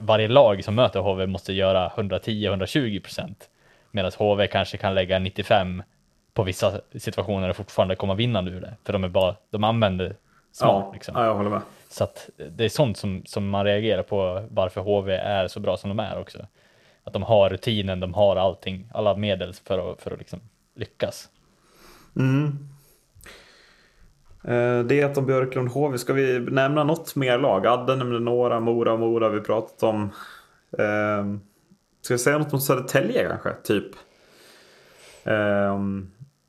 Speaker 1: varje lag som möter HV måste göra 110-120 procent. Medan HV kanske kan lägga 95 på vissa situationer och fortfarande komma vinnande ur det. För de är bara, de använder smart
Speaker 3: ja,
Speaker 1: liksom.
Speaker 3: Ja, jag håller med.
Speaker 1: Så att det är sånt som, som man reagerar på varför HV är så bra som de är också. Att de har rutinen, de har allting, alla medel för att, för att liksom lyckas.
Speaker 3: Mm. Eh, det är att om Björklund HV, ska vi nämna något mer lag? Adde nämnde några, Mora, Mora vi pratat om. Eh, ska vi säga något om Södertälje kanske, typ? Eh,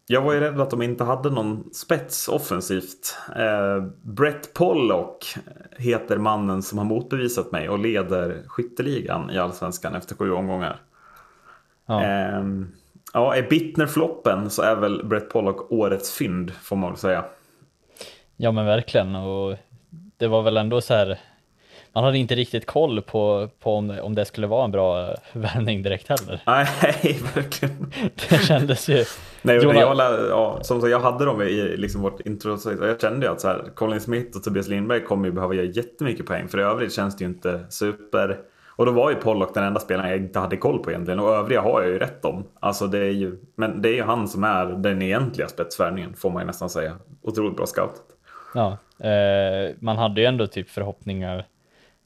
Speaker 3: jag var ju rädd att de inte hade någon spets offensivt. Eh, Brett Pollock heter mannen som har motbevisat mig och leder skytteligan i Allsvenskan efter sju omgångar. Ja. Eh, ja, är Bittner-floppen så är väl Brett Pollock årets fynd får man väl säga.
Speaker 1: Ja men verkligen och det var väl ändå så här man hade inte riktigt koll på, på om, om det skulle vara en bra värvning direkt heller. <laughs>
Speaker 3: Nej, verkligen.
Speaker 1: Det kändes ju...
Speaker 3: Nej, Jonas... jag, ja, som sagt, jag hade dem i liksom vårt intro, jag kände ju att så här, Colin Smith och Tobias Lindberg kommer ju behöva göra jättemycket poäng, för i övrigt känns det ju inte super... Och då var ju Pollock den enda spelaren jag inte hade koll på egentligen, och övriga har jag ju rätt om. Alltså det är ju, men det är ju han som är den egentliga spetsvärvningen, får man ju nästan säga. Otroligt bra scout.
Speaker 1: Ja, eh, man hade ju ändå typ förhoppningar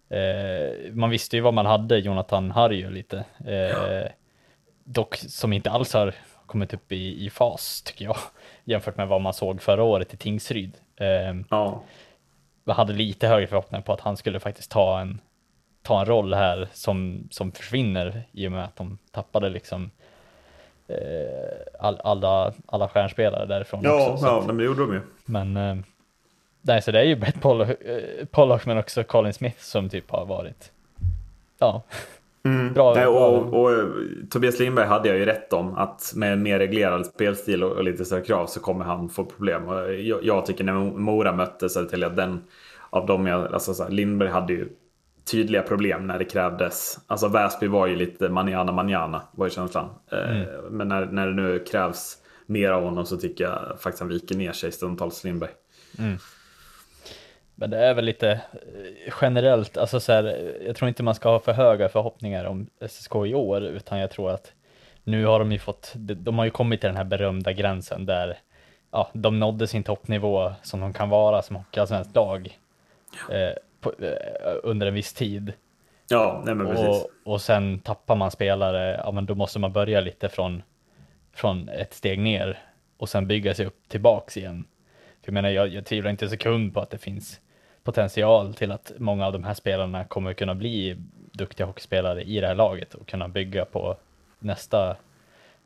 Speaker 1: Eh, man visste ju vad man hade, Jonathan Harju lite. Eh, ja. Dock som inte alls har kommit upp i, i fas tycker jag. <laughs> Jämfört med vad man såg förra året i Tingsryd. Eh,
Speaker 3: ja.
Speaker 1: Jag hade lite högre förhoppningar på att han skulle faktiskt ta en, ta en roll här som, som försvinner i och med att de tappade liksom eh, all, alla, alla stjärnspelare därifrån
Speaker 3: ja,
Speaker 1: också.
Speaker 3: Ja, men det gjorde de ju.
Speaker 1: Men eh, Nej, så det är ju Brett Pollock, eh, Pollock men också Colin Smith som typ har varit, ja,
Speaker 3: mm. bra. Nej, och, och, och, Tobias Lindberg hade jag ju rätt om att med en mer reglerad spelstil och, och lite större krav så kommer han få problem. Och jag, jag tycker när Mora mötte Södertälje den av dem jag, alltså så här, Lindberg hade ju tydliga problem när det krävdes. Alltså Väsby var ju lite manana manana var ju känslan. Eh, mm. Men när, när det nu krävs mer av honom så tycker jag faktiskt han viker ner sig stundtals Lindberg.
Speaker 1: Mm. Men det är väl lite eh, generellt, alltså så här, jag tror inte man ska ha för höga förhoppningar om SSK i år, utan jag tror att nu har de ju fått, de har ju kommit till den här berömda gränsen där ja, de nådde sin toppnivå som de kan vara som hockeyallsvenskt lag eh, på, eh, under en viss tid.
Speaker 3: Ja, nej men precis.
Speaker 1: Och, och sen tappar man spelare, ja men då måste man börja lite från, från ett steg ner och sen bygga sig upp tillbaks igen. För jag menar, jag, jag tvivlar inte en sekund på att det finns potential till att många av de här spelarna kommer kunna bli duktiga hockeyspelare i det här laget och kunna bygga på nästa,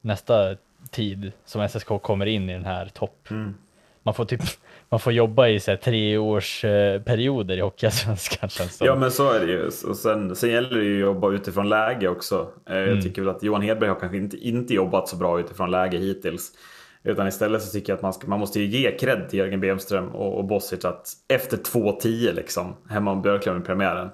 Speaker 1: nästa tid som SSK kommer in i den här topp. Mm. Man får typ <laughs> man får jobba i så här, tre års eh, perioder i Hockeyallsvenskan känns
Speaker 3: Ja men så är det ju. Och sen, sen gäller det ju att jobba utifrån läge också. Eh, mm. Jag tycker väl att Johan Hedberg har kanske inte, inte jobbat så bra utifrån läge hittills. Utan istället så tycker jag att man, ska, man måste ju ge cred till Jörgen Bemström och, och Bosic att efter 2-10 liksom, hemma om Björklöven i premiären,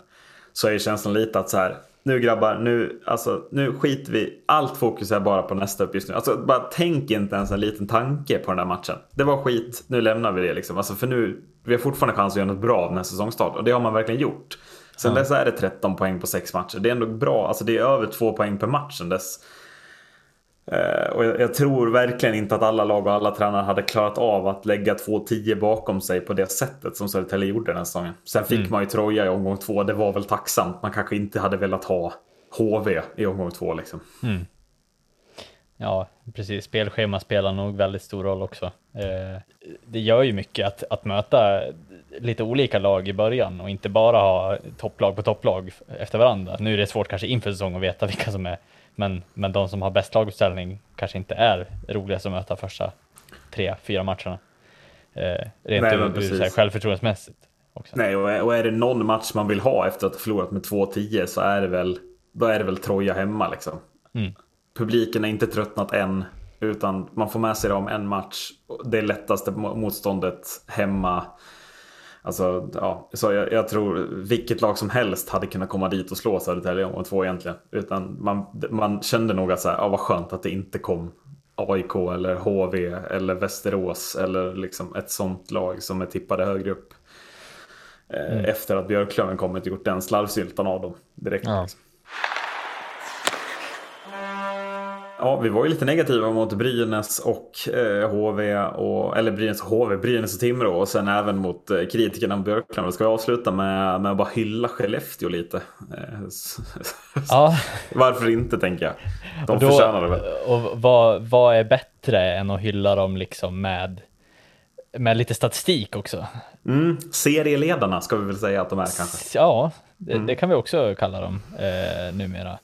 Speaker 3: så är känslan lite att så här, nu grabbar, nu, alltså, nu skiter vi. Allt fokus är bara på nästa uppgift nu. Alltså, bara tänk inte ens en liten tanke på den där matchen. Det var skit, nu lämnar vi det liksom. Alltså, för nu, vi har fortfarande chans att göra något bra av den här säsongstart och det har man verkligen gjort. Sen ja. dess är det 13 poäng på 6 matcher. Det är ändå bra, alltså det är över 2 poäng per match sen dess. Eh, och jag, tror verkligen inte att alla lag och alla tränare hade klarat av att lägga 2-10 bakom sig på det sättet som Södertälje gjorde den här säsongen. Sen fick mm. man ju Troja i omgång två, det var väl tacksamt. Man kanske inte hade velat ha HV i omgång två liksom.
Speaker 1: Mm. Ja, precis. Spelschema spelar nog väldigt stor roll också. Eh, det gör ju mycket att, att möta lite olika lag i början och inte bara ha topplag på topplag efter varandra. Nu är det svårt kanske inför säsong att veta vilka som är men, men de som har bäst laguppställning kanske inte är roligast att möta första tre, fyra matcherna. Eh, rent Nej, ur, ur självförtroendesmässigt. Också.
Speaker 3: Nej, och är, och är det någon match man vill ha efter att ha förlorat med 2-10 så är det väl, då är det väl Troja hemma liksom.
Speaker 1: Mm.
Speaker 3: Publiken är inte tröttnat än, utan man får med sig det om en match. Det lättaste motståndet hemma. Alltså, ja, så jag, jag, tror vilket lag som helst hade kunnat komma dit och slå Södertälje om två egentligen. Utan man, man kände nog att så här, ja, vad skönt att det inte kom AIK eller HV eller Västerås eller liksom ett sånt lag som är tippade högre upp. Eh, mm. Efter att Björklöven kommit och gjort den slarvsyltan av dem direkt. Ja. Liksom. Ja, vi var ju lite negativa mot Brynäs och eh, HV, och, eller Brynäs och HV, Brynäs och Timrå och sen även mot eh, kritikerna om Björklund. Ska vi avsluta med, med att bara hylla Skellefteå lite? Eh, ja. Varför inte tänker jag. De och då, förtjänar det väl.
Speaker 1: Och vad, vad är bättre än att hylla dem liksom med, med lite statistik också?
Speaker 3: Mm, serieledarna ska vi väl säga att de är kanske?
Speaker 1: Ja, det, mm. det kan vi också kalla dem eh, numera.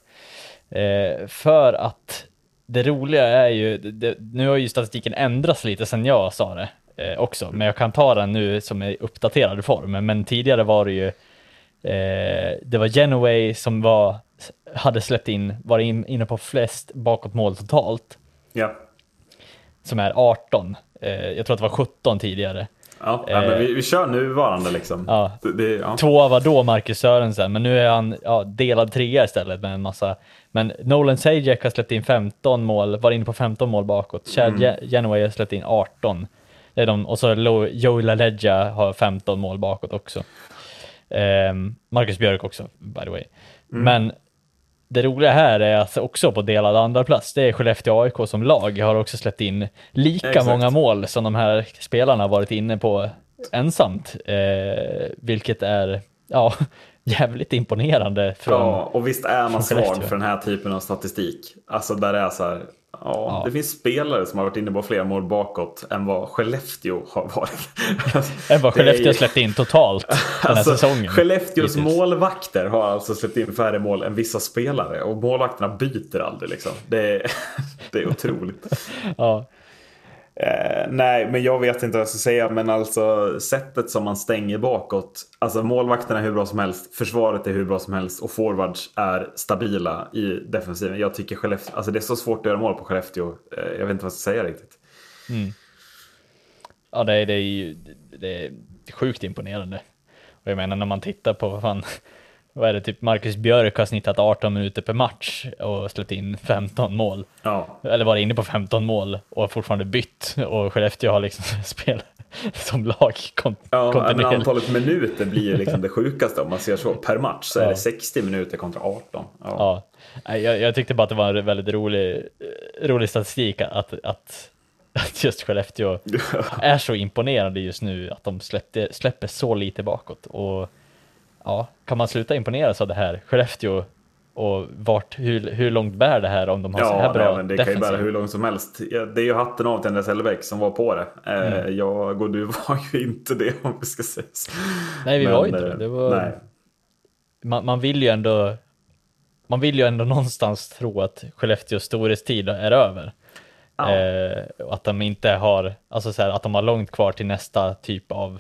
Speaker 1: Eh, för att det roliga är ju, det, nu har ju statistiken ändrats lite sedan jag sa det eh, också, men jag kan ta den nu som i uppdaterad form. Men tidigare var det ju, eh, det var Genoway som var, hade släppt in, var in, inne på flest bakåt mål totalt.
Speaker 3: Ja.
Speaker 1: Som är 18. Eh, jag tror att det var 17 tidigare.
Speaker 3: Ja, eh, men vi, vi kör nuvarande liksom.
Speaker 1: Ja. Det, det, ja. Tvåa var då Marcus Sörensen, men nu är han ja, delad trea istället med en massa. Men Nolan Sajek har släppt in 15 mål, var inne på 15 mål bakåt. Chad mm. Genoway har släppt in 18. Det är de, och så Joey LaLeggia har 15 mål bakåt också. Um, Marcus Björk också, by the way. Mm. Men det roliga här är att också på delad andra plats, det är Skellefteå AIK som lag har också släppt in lika Exakt. många mål som de här spelarna varit inne på ensamt, eh, vilket är ja, <laughs> jävligt imponerande. Från,
Speaker 3: ja, och visst är man svag för den här typen av statistik. Alltså där det är så här, Ja, ja, Det finns spelare som har varit inne på fler mål bakåt än vad Skellefteå har varit. <laughs>
Speaker 1: än vad Skellefteå är... släppt in totalt den här <laughs> alltså, säsongen.
Speaker 3: Skellefteås hittills. målvakter har alltså släppt in färre mål än vissa spelare och målvakterna byter aldrig liksom. Det är, <laughs> det är otroligt.
Speaker 1: ja.
Speaker 3: Eh, nej, men jag vet inte vad jag ska säga. Men alltså sättet som man stänger bakåt. Alltså målvakterna är hur bra som helst. Försvaret är hur bra som helst. Och forwards är stabila i defensiven. Jag tycker Skellefteå, alltså det är så svårt att göra mål på Skellefteå. Eh, jag vet inte vad jag ska säga riktigt.
Speaker 1: Mm. Ja, det är, det är ju det är sjukt imponerande. Och jag menar när man tittar på vad fan vad är det, typ Marcus Björk har snittat 18 minuter per match och släppt in 15 mål.
Speaker 3: Ja.
Speaker 1: Eller varit inne på 15 mål och fortfarande bytt och Skellefteå har liksom <laughs> spelat som lag kon
Speaker 3: ja, men antalet minuter blir ju liksom det sjukaste om man ser så. Per match så är det 60 minuter kontra 18.
Speaker 1: Ja, ja. Jag, jag, tyckte bara att det var en väldigt rolig, rolig statistik att, att, att just Skellefteå <laughs> är så imponerande just nu att de släppte, släpper så lite bakåt. Och ja, kan man sluta imponeras av det här Skellefteå och vart, hur, hur långt bär det här om de har ja, så här bra nej, men
Speaker 3: det defensiv? kan ju bära hur långt som helst. Det är ju hatten av till Andreas Hellebäck som var på det. Eh, mm. Jag och du var ju inte det om vi ska säga
Speaker 1: Nej, vi men, var inte det. det var... nej. Man, man, vill ju ändå man vill ju ändå någonstans tro att Skellefteås storhetstid är över. Ja. Eh, att de inte har, alltså så här, att de har långt kvar till nästa typ av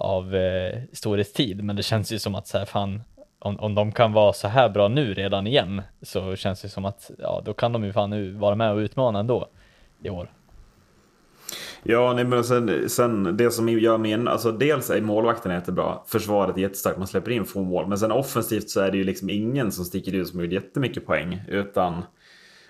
Speaker 1: av eh, storhetstid, men det känns ju som att så här, fan, om, om de kan vara så här bra nu redan igen, så känns det som att ja, då kan de ju fan nu vara med och utmana ändå i år.
Speaker 3: Ja, nej, men sen, sen det som gör min, alltså dels är målvakten jättebra, försvaret är jättestarkt, man släpper in få mål, men sen offensivt så är det ju liksom ingen som sticker ut som har gjort jättemycket poäng, utan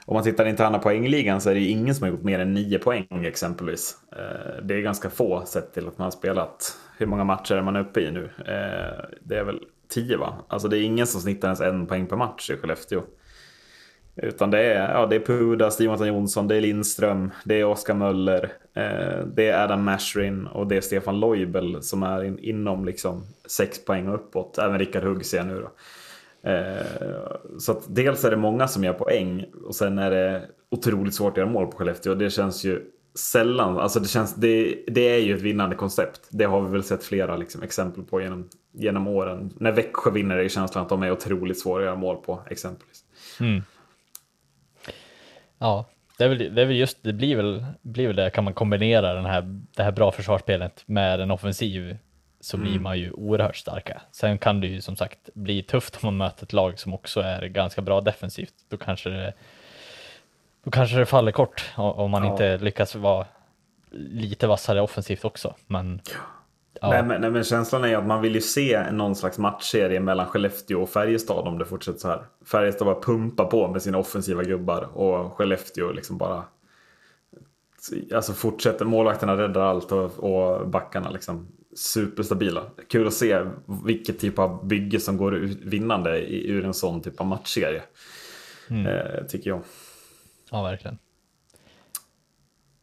Speaker 3: om man tittar i interna poängligan så är det ju ingen som har gjort mer än nio poäng exempelvis. Eh, det är ganska få sett till att man har spelat. Hur många matcher är man uppe i nu? Eh, det är väl tio va? Alltså det är ingen som snittar ens en poäng per match i Skellefteå. Utan det är, ja, det är Pudas, Jonathan Jonsson, det är Lindström, det är Oskar Möller, eh, det är Adam Mashrin och det är Stefan Loibel som är in, inom liksom sex poäng och uppåt. Även Rickard Hugg ser jag nu då. Eh, så att dels är det många som gör poäng och sen är det otroligt svårt att göra mål på Skellefteå. Det känns ju sällan, alltså det, känns, det, det är ju ett vinnande koncept. Det har vi väl sett flera liksom, exempel på genom, genom åren. När Växjö vinner är känslan att de är otroligt svåra att göra mål på exempelvis.
Speaker 1: Mm. Ja, det är, väl, det är väl just, det blir väl, blir väl det, kan man kombinera den här, det här bra försvarsspelet med en offensiv så blir man ju oerhört starka. Sen kan det ju som sagt bli tufft om man möter ett lag som också är ganska bra defensivt. Då kanske det, då kanske det faller kort om man
Speaker 3: Ja.
Speaker 1: inte lyckas vara lite vassare offensivt också. Men ja,
Speaker 3: Nej, men, nej, men känslan är att man vill ju se någon slags matchserie mellan Skellefteå och Färjestad om det fortsätter så här. Färjestad bara pumpar på med sina offensiva gubbar och Skellefteå liksom bara Alltså fortsätter, målvakterna räddar allt och, och backarna liksom superstabila. Kul att se vilket typ av bygge som går vinnande i- ur en sån typ av matchserie. Eh, tycker jag.
Speaker 1: Ja verkligen.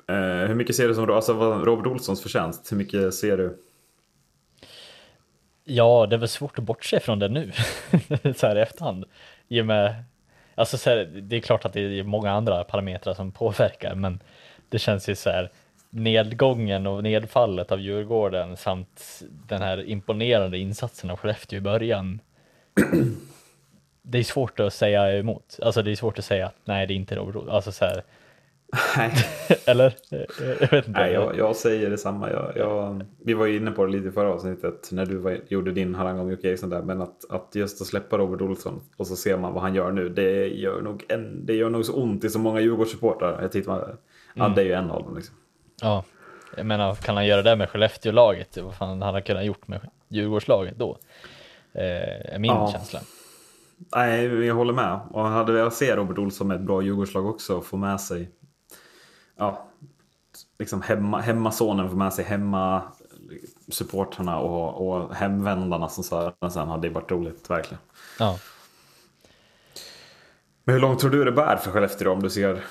Speaker 3: Eh, hur mycket ser du som alltså, Robert Olssons förtjänst? Hur mycket ser du?
Speaker 1: Ja, det är väl svårt att bortse från det nu, <laughs> så här i efterhand. I och med, alltså så här, det är klart att det är många andra parametrar som påverkar, men det känns ju så här, nedgången och nedfallet av Djurgården samt den här imponerande insatsen av Skellefteå i början. Det är svårt att säga emot, alltså det är svårt att säga att nej, det är inte Robert Olsson, alltså så här,
Speaker 3: Nej. <laughs>
Speaker 1: eller? Jag vet inte.
Speaker 3: Nej, jag, jag säger detsamma. Jag, jag, vi var ju inne på det lite i förra avsnittet när du var, gjorde din harang om Jocke Eriksson där. Men att, att just att släppa Robert Olsson och så ser man vad han gör nu. Det gör nog, en, det gör nog så ont i så många Djurgårdssupportrar. Jag tittar, mm. Adde är ju en av dem. Liksom.
Speaker 1: Ja, jag menar, kan han göra det med Skellefteå-laget? Vad fan hade han kunnat gjort med Djurgårdslaget då? Eh, är min
Speaker 3: Ja.
Speaker 1: känsla.
Speaker 3: Nej, jag håller med. Och jag hade velat se Robert Olsson med ett bra Djurgårdslag också få med sig ja, liksom hemma, hemmasonen, få med sig hemma supportrarna och, och hemvändarna som Sören sen hade varit roligt, verkligen.
Speaker 1: Ja.
Speaker 3: Men hur långt tror du det bär för Skellefteå om du ser?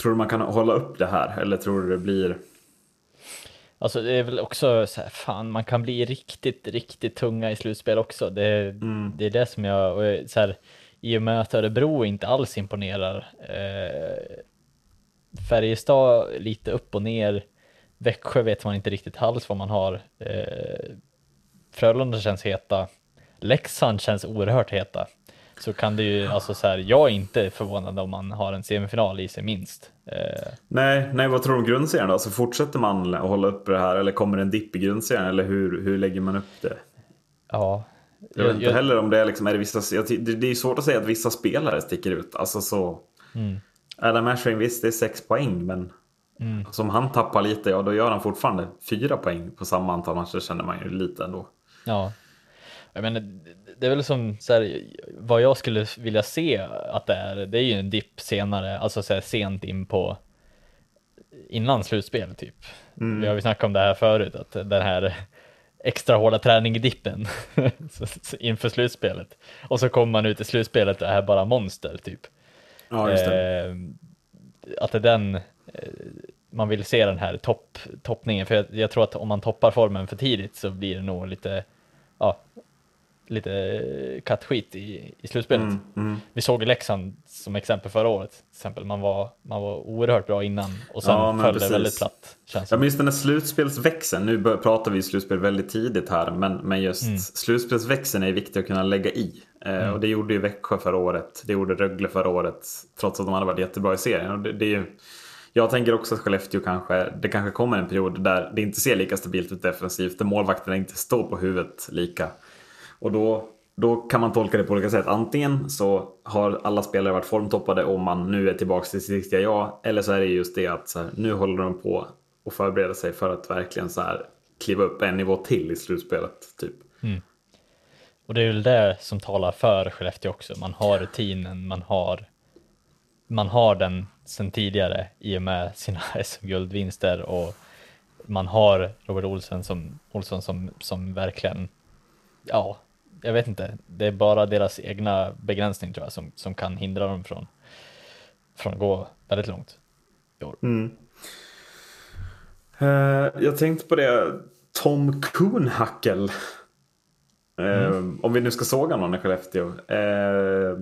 Speaker 3: Tror du man kan hålla upp det här eller tror du det blir?
Speaker 1: Alltså det är väl också så här, fan man kan bli riktigt, riktigt tunga i slutspel också. Det, det är det som jag, och så här, i och med att Örebro inte alls imponerar. Eh, Färjestad lite upp och ner. Växjö vet man inte riktigt alls vad man har. Eh, Frölunda känns heta. Leksand känns oerhört heta. Så kan det ju, alltså så här, jag är inte förvånad om man har en semifinal i sig minst. Eh,
Speaker 3: Nej, nej vad tror du om grundserien då? Alltså fortsätter man att hålla upp det här eller kommer det en dipp i grundserien eller hur, hur lägger man upp det?
Speaker 1: ja.
Speaker 3: Jag vet inte heller om det är liksom, är det vissa, jag det är svårt att säga att vissa spelare sticker ut. Alltså så.
Speaker 1: Mm.
Speaker 3: Adam Ashring visst det är sex poäng men
Speaker 1: Mm.
Speaker 3: som han tappar lite, ja då gör han fortfarande fyra poäng på samma antal matcher känner man ju lite ändå.
Speaker 1: Ja. Jag menar, det- är väl som så här, vad jag skulle vilja se att det är, det är ju en dipp senare, alltså så här, sent in på innan slutspel typ. Vi har ju snackat om det här förut, att den här extra hårda träning-dippen <laughs> så- så inför slutspelet. Och så kommer man ut i slutspelet och är bara monster typ.
Speaker 3: Ja, just det.
Speaker 1: Eh, att det är den eh, man vill se den här topp, toppningen, för jag, jag tror att om man toppar formen för tidigt så blir det nog lite, ja, lite kattskit i, i slutspelet.
Speaker 3: Mm, mm.
Speaker 1: Vi såg Leksand som exempel förra året, till exempel. Man var, man var oerhört bra innan och sen
Speaker 3: Ja, men
Speaker 1: föll det väldigt platt. Känns
Speaker 3: Jag
Speaker 1: det.
Speaker 3: minns den här slutspelsväxeln. Nu pratar vi slutspel väldigt tidigt här. Men, men just
Speaker 1: Mm.
Speaker 3: slutspelsväxeln är viktig att kunna lägga i. Eh,
Speaker 1: Mm.
Speaker 3: Och det gjorde ju Växjö förra året. Det gjorde Rögle förra året. Trots att de hade varit jättebra i serien. Och det, det är ju, jag tänker också att Skellefteå kanske, det kanske kommer en period där det inte ser lika stabilt ut defensivt. Där målvakterna inte står på huvudet lika. Och då, då kan man tolka det på olika sätt. Antingen så har alla spelare varit formtoppade och man nu är tillbaka till sitt riktiga jag. Eller så är det just det att så här, nu håller de på och förbereder sig för att verkligen så här kliva upp en nivå till i slutspelet. Typ. Mm.
Speaker 1: Och det är väl det som talar för Skellefteå också. Man har rutinen, man har, man har den sen tidigare i och med sina <laughs> SM-guldvinster och man har Robert Olsson som, Olsson som, som verkligen, ja, jag vet inte, det är bara deras egna begränsning tror jag som, som kan hindra dem från, från att gå väldigt långt. i år.
Speaker 3: Eh, jag tänkte på det, Tom Kuhnhackel. Eh, Om vi nu ska såga någon i Skellefteå. Eh,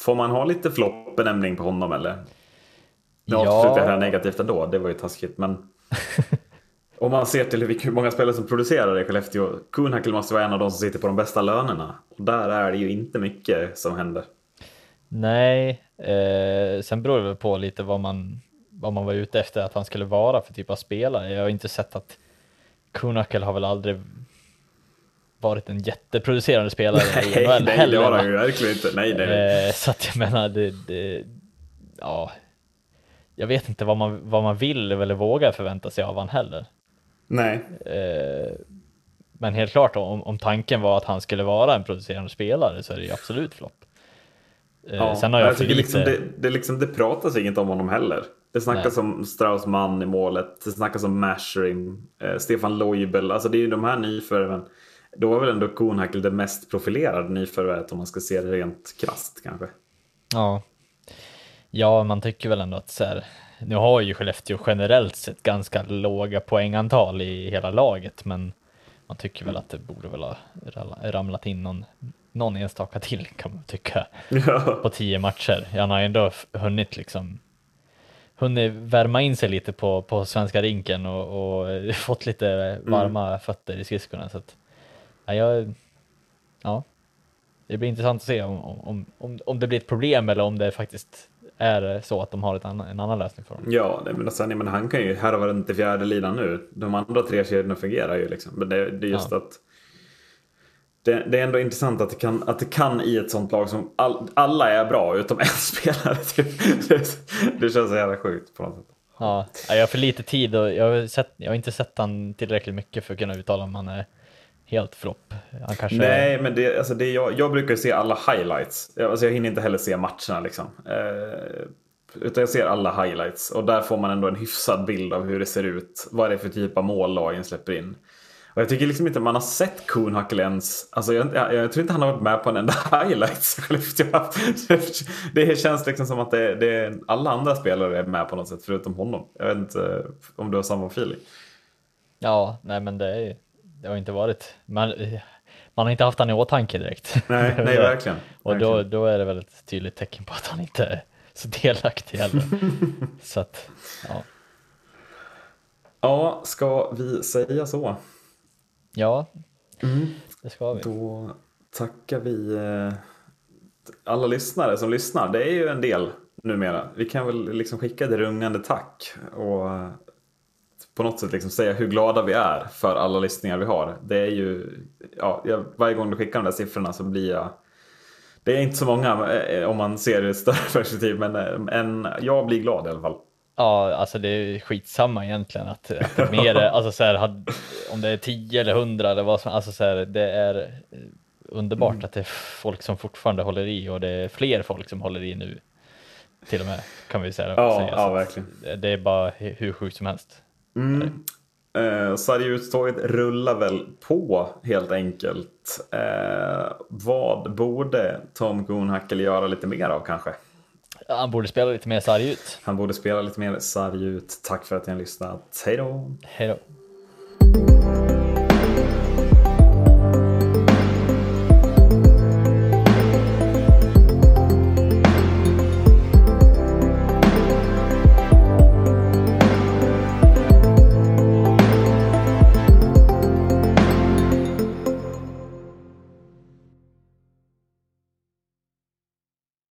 Speaker 3: får man ha lite flopp-benämning på honom eller? Nu
Speaker 1: Ja.
Speaker 3: avslutar jag det här negativt ändå, det var ju taskigt. Men <laughs> om man ser till hur många spelare som producerar i Skellefteå. Kuhnhackel måste vara en av de som sitter på de bästa lönerna. Och där är det ju inte mycket som händer.
Speaker 1: Nej, eh, sen beror det väl på lite vad man, vad man var ute efter att han skulle vara för typ av spelare. Jag har inte sett att Kuhnackel har väl aldrig varit en jätteproducerande spelare <laughs>
Speaker 3: nej,
Speaker 1: i NHL
Speaker 3: nej, det har han ju verkligen inte. Nej, nej.
Speaker 1: Eh, så att jag menar, det, det, ja, jag vet inte vad man, vad man vill eller vågar förvänta sig av han heller.
Speaker 3: Nej.
Speaker 1: Eh, men helt klart, om, om tanken var att han skulle vara en producerande spelare så är det ju absolut flopp. Eh,
Speaker 3: Ja,
Speaker 1: sen har jag,
Speaker 3: jag tycker
Speaker 1: lite...
Speaker 3: liksom det, det, liksom, det pratas inget om honom heller. Det snackas om Straussman i målet, det snackas om Mashering, eh, Stefan Loibel. Alltså det är ju de här nyförvärven. Då var väl ändå Kornhackel det mest profilerade nyförvärvet om man ska se det rent krasst kanske.
Speaker 1: Ja. ja, man tycker väl ändå att så här, nu har ju Skellefteå generellt sett ganska låga poängantal i hela laget, men man tycker väl att det borde väl ha ramlat in någon, någon enstaka till kan man tycka
Speaker 3: Ja.
Speaker 1: på tio matcher. Han har ändå hunnit liksom hunnit värma in sig lite på, på svenska rinken och, och <laughs> fått lite varma fötter i skridskorna. Så att, ja, jag, ja, det blir intressant att se om, om, om, om det blir ett problem eller om det faktiskt är så att de har ett annan, en annan lösning för dem.
Speaker 3: Ja, men jag menar, han kan ju härva runt i fjärde linan nu. De andra tre kedjorna fungerar ju liksom. Men det, det är just
Speaker 1: Ja.
Speaker 3: att det, det är ändå intressant att det kan, att det kan i ett sånt lag som all, alla är bra utom en <laughs> spelare. Typ. Det, det känns så jävla sjukt på något sätt.
Speaker 1: Ja, jag har för lite tid och jag har, sett, jag har inte sett han tillräckligt mycket för att kunna uttala om han är helt flopp. Kanske
Speaker 3: Nej, men det, alltså det, jag, jag brukar se alla highlights. Jag, alltså jag hinner inte heller se matcherna liksom. Eh, utan jag ser alla highlights och där får man ändå en hyfsad bild av hur det ser ut. Vad det är för typ av mål lagen släpper in. Och jag tycker liksom inte man har sett Kuhnhackel ens. Alltså jag, jag, jag tror inte han har varit med på en enda <laughs> highlights. <laughs> det känns liksom som att det, det, alla andra spelare är med på något sätt förutom honom. Jag vet inte om du har samma feeling.
Speaker 1: Ja, nej men det, är, det har inte varit, man, man har inte haft han i åtanke direkt.
Speaker 3: Nej, <laughs> nej verkligen.
Speaker 1: Och då,
Speaker 3: verkligen.
Speaker 1: då är det väl ett tydligt tecken på att han inte är så delaktig heller. <laughs> så att, ja.
Speaker 3: Ja, ska vi säga så?
Speaker 1: ja, det ska vi.
Speaker 3: Då tackar vi eh, alla lyssnare som lyssnar. Det är ju en del numera. Vi kan väl liksom skicka ett rungande tack och på något sätt liksom säga hur glada vi är för alla lyssningar vi har. Det är ju, ja, jag, varje gång du skickar de där siffrorna så blir jag det är inte så många eh, om man ser det i ett större <laughs> perspektiv men eh, en, jag blir glad i alla fall.
Speaker 1: Ja, alltså det är skitsamma egentligen att, att mer, <laughs> alltså så här, hade, om det är 10 eller 100 eller vad som, alltså så här, det är eh, underbart
Speaker 3: Mm.
Speaker 1: att det är folk som fortfarande håller i och det är fler folk som håller i nu. Till och med kan vi säga.
Speaker 3: Ja,
Speaker 1: säga.
Speaker 3: ja,
Speaker 1: Så att
Speaker 3: verkligen.
Speaker 1: det- är bara hu- hur sjukt som helst.
Speaker 3: Mm. Eh, Sargutståget rullar väl på helt enkelt. Eh, vad borde Tom Goonhackel göra lite mer av kanske?
Speaker 1: Han borde spela lite mer sarg ut.
Speaker 3: Han borde spela lite mer sarg ut. Tack för att ni har lyssnat. Hej då!
Speaker 1: Hej då.